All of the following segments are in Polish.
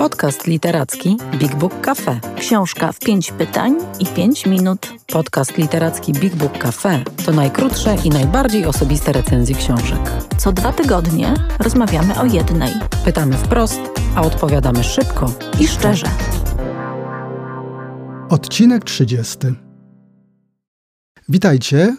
Podcast literacki Big Book Cafe. Książka w pięć pytań i pięć minut. Podcast literacki Big Book Cafe to najkrótsze i najbardziej osobiste recenzje książek. Co dwa tygodnie rozmawiamy o jednej. Pytamy wprost, a odpowiadamy szybko i szczerze. Odcinek 30. Witajcie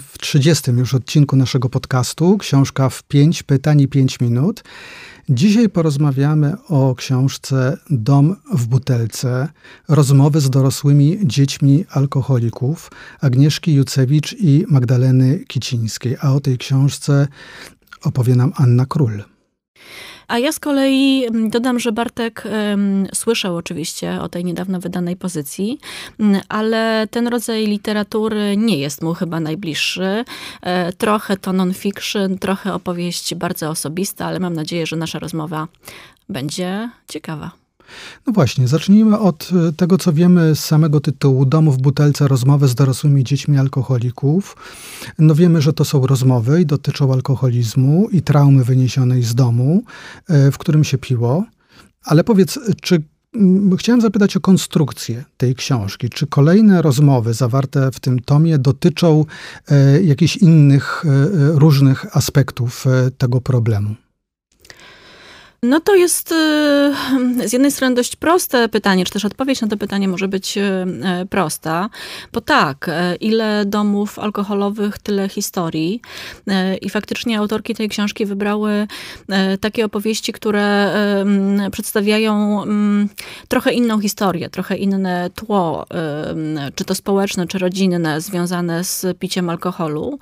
w 30 już odcinku naszego podcastu. Książka w 5 pytań i 5 minut. Dzisiaj porozmawiamy o książce Dom w butelce. Rozmowy z dorosłymi dziećmi alkoholików Agnieszki Jucewicz i Magdaleny Kicińskiej. A o tej książce opowie nam Anna Król. A ja z kolei mm, dodam, że Bartek um, słyszał oczywiście o tej niedawno wydanej pozycji, mm, ale ten rodzaj literatury nie jest mu chyba najbliższy. E, trochę to non-fiction, trochę opowieść bardzo osobista, ale mam nadzieję, że nasza rozmowa będzie ciekawa. No właśnie, zacznijmy od e, tego, co wiemy z samego tytułu Domu w butelce rozmowy z dorosłymi dziećmi alkoholików. No wiemy, że to są rozmowy i dotyczą alkoholizmu i traumy wyniesionej z domu, e, w którym się piło. Ale powiedz, czy Chciałem zapytać o konstrukcję tej książki. Czy kolejne rozmowy zawarte w tym tomie dotyczą e, jakichś innych, różnych aspektów tego problemu? No to jest y, z jednej strony dość proste pytanie, czy też odpowiedź na to pytanie może być y, y, prosta, bo tak, ile domów alkoholowych, tyle historii. I faktycznie autorki tej książki wybrały takie opowieści, które przedstawiają mm, trochę inną historię, trochę inne tło, czy to społeczne, czy rodzinne, związane z piciem alkoholu.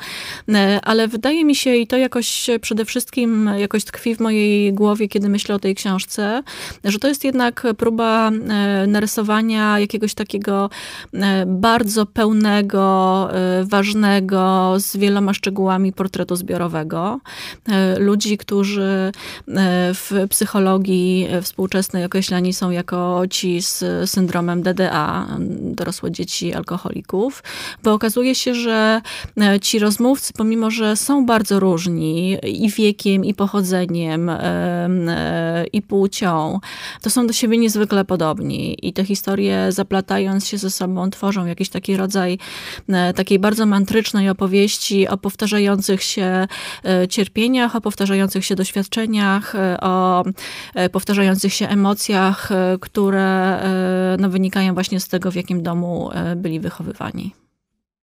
Ale wydaje mi się, i to jakoś przede wszystkim jakoś tkwi w mojej głowie, kiedy myślę o tej książce, że to jest jednak próba e, narysowania jakiegoś takiego e, bardzo pełnego, e, ważnego, z wieloma szczegółami portretu zbiorowego. Ludzi, którzy w psychologii współczesnej określani są jako ci z syndromem DDA, dorosłe dzieci alkoholików, bo okazuje się, że ci rozmówcy, pomimo że są bardzo różni i wiekiem, i pochodzeniem, i płcią, to są do siebie niezwykle podobni. I te historie zaplatając się ze sobą tworzą jakiś taki rodzaj e, takiej bardzo mantrycznej opowieści o powtarzających się e, cierpieniach, o powtarzających się doświadczeniach, e, o powtarzających się emocjach, które no, wynikają właśnie z tego, w jakim domu byli wychowywani.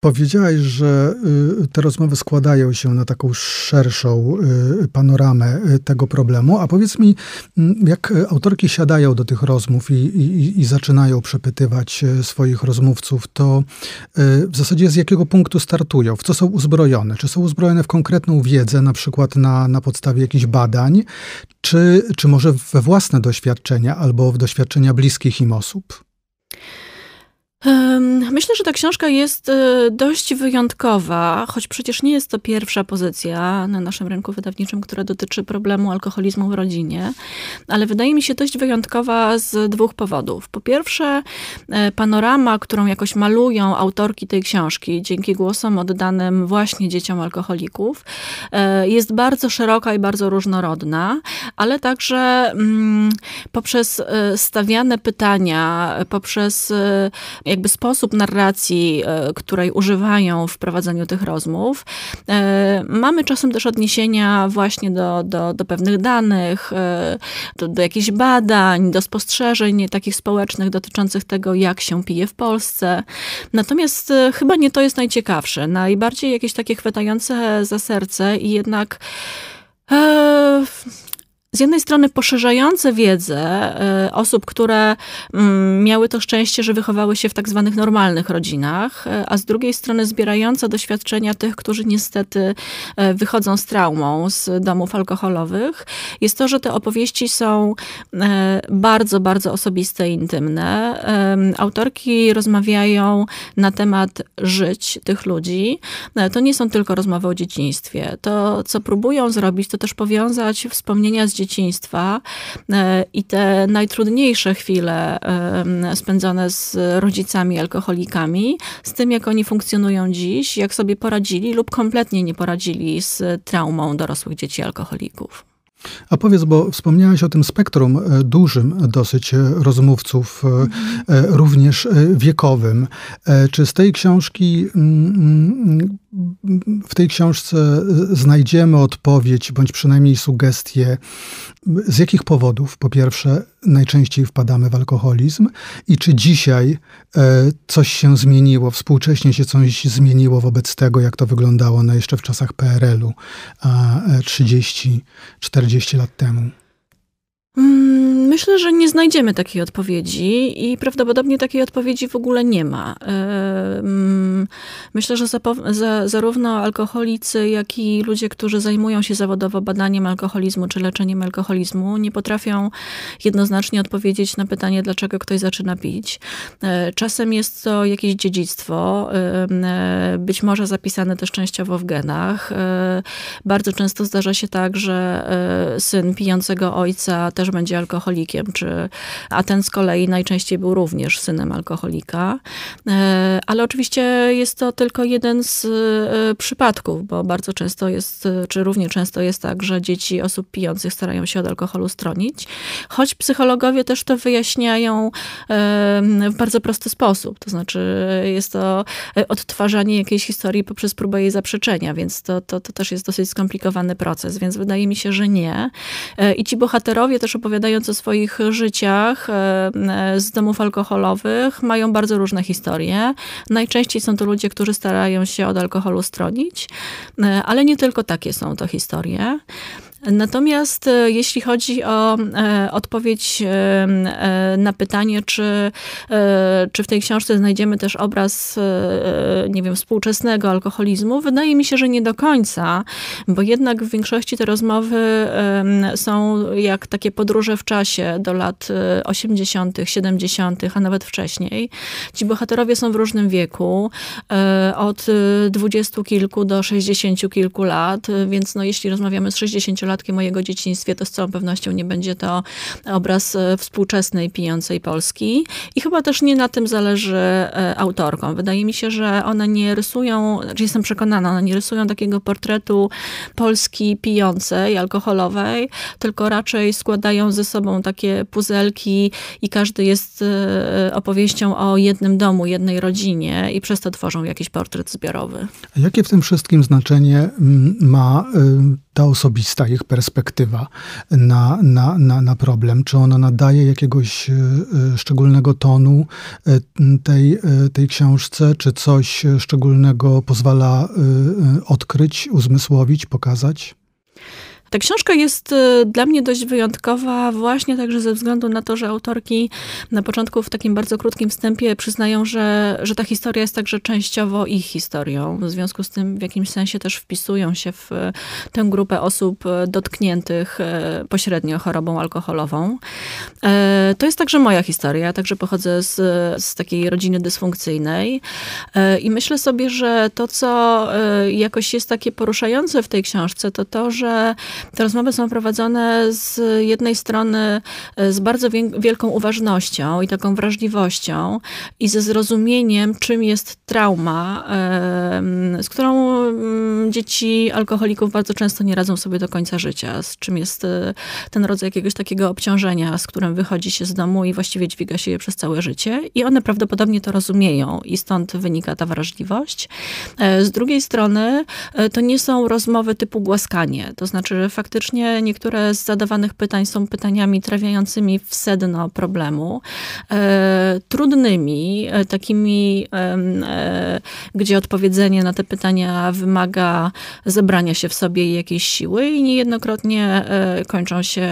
Powiedziałaś, że y, te rozmowy składają się na taką szerszą y, panoramę y, tego problemu, a powiedz mi, mm, jak autorki siadają do tych rozmów i, i, i zaczynają przepytywać swoich rozmówców, to w zasadzie z jakiego punktu startują? W co są uzbrojone? Czy są uzbrojone w konkretną wiedzę, na przykład na, na podstawie jakichś badań, czy, czy może we własne doświadczenia albo w doświadczenia bliskich im osób? Myślę, że ta książka jest e, dość wyjątkowa, choć przecież nie jest to pierwsza pozycja na naszym rynku wydawniczym, która dotyczy problemu alkoholizmu w rodzinie, ale wydaje mi się dość wyjątkowa z dwóch powodów. Po pierwsze, e, panorama, którą jakoś malują autorki tej książki dzięki głosom oddanym właśnie dzieciom alkoholików, e, jest bardzo szeroka i bardzo różnorodna, ale także mm, poprzez stawiane pytania, poprzez jakby sposób narracji, e, której używają w prowadzeniu tych rozmów. E, mamy czasem też odniesienia właśnie do, do, do pewnych danych, e, do, do jakichś badań, do spostrzeżeń takich społecznych dotyczących tego, jak się pije w Polsce. Natomiast chyba nie to jest najciekawsze. Najbardziej jakieś takie chwytające za serce i jednak z jednej strony poszerzające wiedzę e, osób, które mm, miały to szczęście, że wychowały się w tak zwanych normalnych rodzinach, e, a z drugiej strony zbierające doświadczenia tych, którzy niestety e, wychodzą z traumą z domów alkoholowych, jest to, że te opowieści są bardzo, bardzo osobiste i intymne. Autorki rozmawiają na temat żyć tych ludzi. To nie są tylko rozmowy o dzieciństwie. To, co próbują zrobić, to też powiązać wspomnienia z dzieciństwem dzieciństwa e, i te najtrudniejsze chwile spędzone z rodzicami alkoholikami, z tym jak oni funkcjonują dziś, jak sobie poradzili lub kompletnie nie poradzili z traumą dorosłych dzieci alkoholików. A powiedz, bo wspomniałaś o tym spektrum e, dużym dosyć e, rozmówców, mhm. również wiekowym. Czy z tej książki, mm, mm, w tej książce znajdziemy odpowiedź, bądź przynajmniej sugestie, z jakich powodów, po pierwsze, najczęściej wpadamy w alkoholizm i czy dzisiaj coś się zmieniło, współcześnie się coś zmieniło wobec tego, jak to wyglądało no jeszcze w czasach PRL-u 30-40 30 lat temu? Mm, myślę, że nie znajdziemy takiej odpowiedzi i prawdopodobnie takiej odpowiedzi w ogóle nie ma. Myślę, że zarówno alkoholicy, jak i ludzie, którzy zajmują się zawodowo badaniem alkoholizmu czy leczeniem alkoholizmu, nie potrafią jednoznacznie odpowiedzieć na pytanie, dlaczego ktoś zaczyna pić. E, czasem jest to jakieś dziedzictwo, e, być może zapisane też częściowo w genach. E, bardzo często zdarza się tak, że syn pijącego ojca też będzie alkoholikiem, czy, a ten z kolei najczęściej był również synem alkoholika. E, ale oczywiście jest to tylko jeden z e, przypadków, bo bardzo często jest, czy równie często jest tak, że dzieci osób pijących starają się od alkoholu stronić, choć psychologowie też to wyjaśniają w bardzo prosty sposób. To znaczy jest to odtwarzanie jakiejś historii poprzez próbę jej zaprzeczenia, więc to, to, to też jest dosyć skomplikowany proces, więc wydaje mi się, że nie. E, I ci bohaterowie też opowiadając o swoich życiach e, e, z domów alkoholowych, mają bardzo różne historie. Najczęściej są to ludzie, którzy starają się od alkoholu stronić, e, ale nie tylko takie są to historie. Natomiast e, jeśli chodzi o e, odpowiedź e, na pytanie, czy, czy w tej książce znajdziemy też obraz, nie wiem, współczesnego alkoholizmu, wydaje mi się, że nie do końca, bo jednak w większości te rozmowy są jak takie podróże w czasie do lat 80., 70., a nawet wcześniej. Ci bohaterowie są w różnym wieku, od dwudziestu kilku do sześćdziesięciu kilku lat, więc no, jeśli rozmawiamy z 60 lat nastolatkiem o jego dzieciństwie, to z całą pewnością nie będzie to obraz e, współczesnej, pijącej Polski. I chyba też nie na tym zależy e, autorkom. Wydaje mi się, że one nie rysują, znaczy jestem przekonana, one nie rysują takiego portretu Polski pijącej, alkoholowej, tylko raczej składają ze sobą takie puzelki i każdy jest e, opowieścią o jednym domu, jednej rodzinie i przez to tworzą jakiś portret zbiorowy. Jakie w tym wszystkim znaczenie mm, ma ta osobista ich perspektywa na, na, na, na problem? Czy ona nadaje jakiegoś e, e, szczególnego tonu e, tej, tej książce? Czy coś szczególnego pozwala odkryć, uzmysłowić, pokazać? Ta książka jest y, dla mnie dość wyjątkowa właśnie także ze względu na to, że autorki na początku w takim bardzo krótkim wstępie przyznają, że, że ta historia jest także częściowo ich historią. W związku z tym w jakimś sensie też wpisują się w y, tę grupę osób y, dotkniętych pośrednio chorobą alkoholową. E, to jest także moja historia. Także pochodzę z, z takiej rodziny dysfunkcyjnej e, i myślę sobie, że to, co jakoś jest takie poruszające w tej książce, to to, że te rozmowy są prowadzone z jednej strony e, z bardzo wielką uważnością i taką wrażliwością i ze zrozumieniem, czym jest trauma, z którą mm, dzieci alkoholików bardzo często nie radzą sobie do końca życia, z czym jest e, ten rodzaj jakiegoś takiego obciążenia, z którym wychodzi się z domu i właściwie dźwiga się je przez całe życie. I one prawdopodobnie to rozumieją i stąd wynika ta wrażliwość. E, z drugiej strony to nie są rozmowy typu głaskanie, to znaczy faktycznie niektóre z zadawanych pytań są pytaniami trafiającymi w sedno problemu, e, trudnymi, e, takimi, e, gdzie odpowiedzenie na te pytania wymaga zebrania się w sobie jakiejś siły i niejednokrotnie kończą się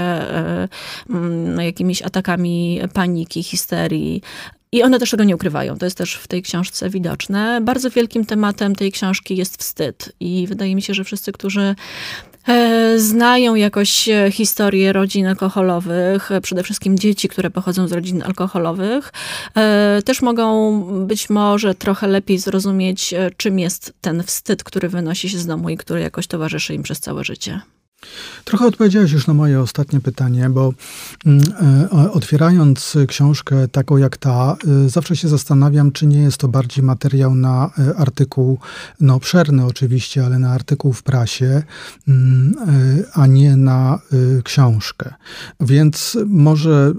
jakimiś atakami paniki, histerii, i one też tego nie ukrywają. To jest też w tej książce widoczne. Bardzo wielkim tematem tej książki jest wstyd. I wydaje mi się, że wszyscy, którzy znają jakoś e, historię rodzin alkoholowych, e, przede wszystkim dzieci, które pochodzą z rodzin alkoholowych, też mogą być może trochę lepiej zrozumieć, czym jest ten wstyd, który wynosi się z domu i który jakoś towarzyszy im przez całe życie. Trochę odpowiedziałeś już na moje ostatnie pytanie, bo mm, e, otwierając książkę taką jak ta, e, zawsze się zastanawiam, czy nie jest to bardziej materiał na e, artykuł, no obszerny oczywiście, ale na artykuł w prasie, mm, a nie na książkę. Więc może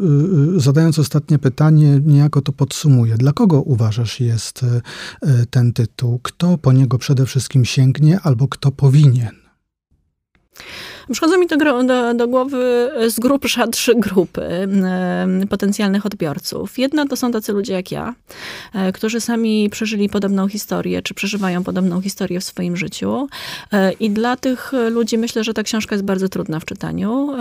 zadając ostatnie pytanie, niejako to podsumuję. Dla kogo uważasz jest ten tytuł? Kto po niego przede wszystkim sięgnie albo kto powinien? Przychodzą mi do, do, do głowy z grubsza trzy grupy potencjalnych odbiorców. Jedna to są tacy ludzie jak ja, e, którzy sami przeżyli podobną historię, czy przeżywają podobną historię w swoim życiu. E, I dla tych ludzi myślę, że ta książka jest bardzo trudna w czytaniu.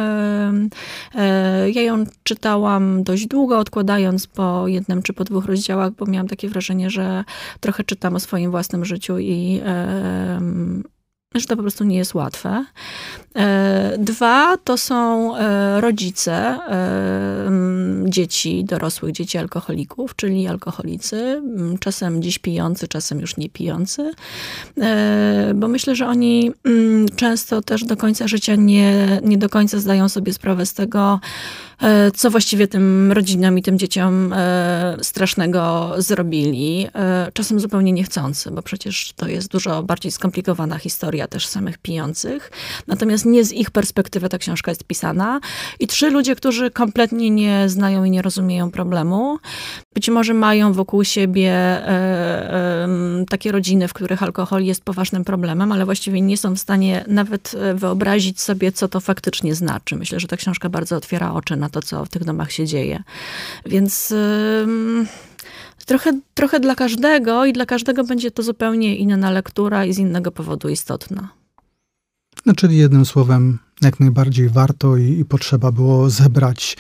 E, ja ją czytałam dość długo, odkładając po jednym czy po dwóch rozdziałach, bo miałam takie wrażenie, że trochę czytam o swoim własnym życiu i że to po prostu nie jest łatwe. E, dwa to są e, rodzice e, dzieci, dorosłych dzieci alkoholików, czyli alkoholicy, czasem dziś pijący, czasem już nie pijący, bo myślę, że oni często też do końca życia nie, nie do końca zdają sobie sprawę z tego, co właściwie tym rodzinom i tym dzieciom e, strasznego zrobili. E, czasem zupełnie niechcący, bo przecież to jest dużo bardziej skomplikowana historia też samych pijących. Natomiast nie z ich perspektywy ta książka jest pisana. I trzy ludzie, którzy kompletnie nie znają i nie rozumieją problemu. Być może mają wokół siebie takie rodziny, w których alkohol jest poważnym problemem, ale właściwie nie są w stanie nawet wyobrazić sobie, co to faktycznie znaczy. Myślę, że ta książka bardzo otwiera oczy na to, co w tych domach się dzieje. Więc yy, trochę, trochę dla każdego i dla każdego będzie to zupełnie inna lektura i z innego powodu istotna. No, czyli jednym słowem, jak najbardziej warto i, i potrzeba było zebrać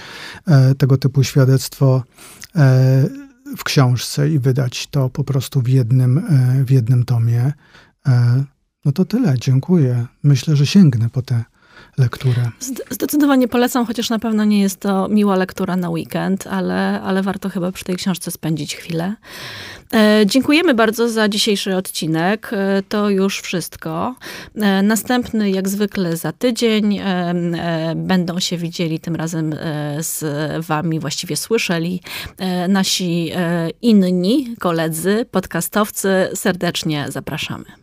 e, tego typu świadectwo e, w książce i wydać to po prostu w jednym, e, w jednym tomie. E, no to tyle, dziękuję. Myślę, że sięgnę po te lekturę. Zdecydowanie polecam, chociaż na pewno nie jest to miła lektura na weekend, ale, ale warto chyba przy tej książce spędzić chwilę. E, dziękujemy bardzo za dzisiejszy odcinek. E, to już wszystko. E, następny, jak zwykle, za tydzień. Będą się widzieli tym razem z Wami, właściwie słyszeli nasi inni koledzy, podcastowcy. Serdecznie zapraszamy.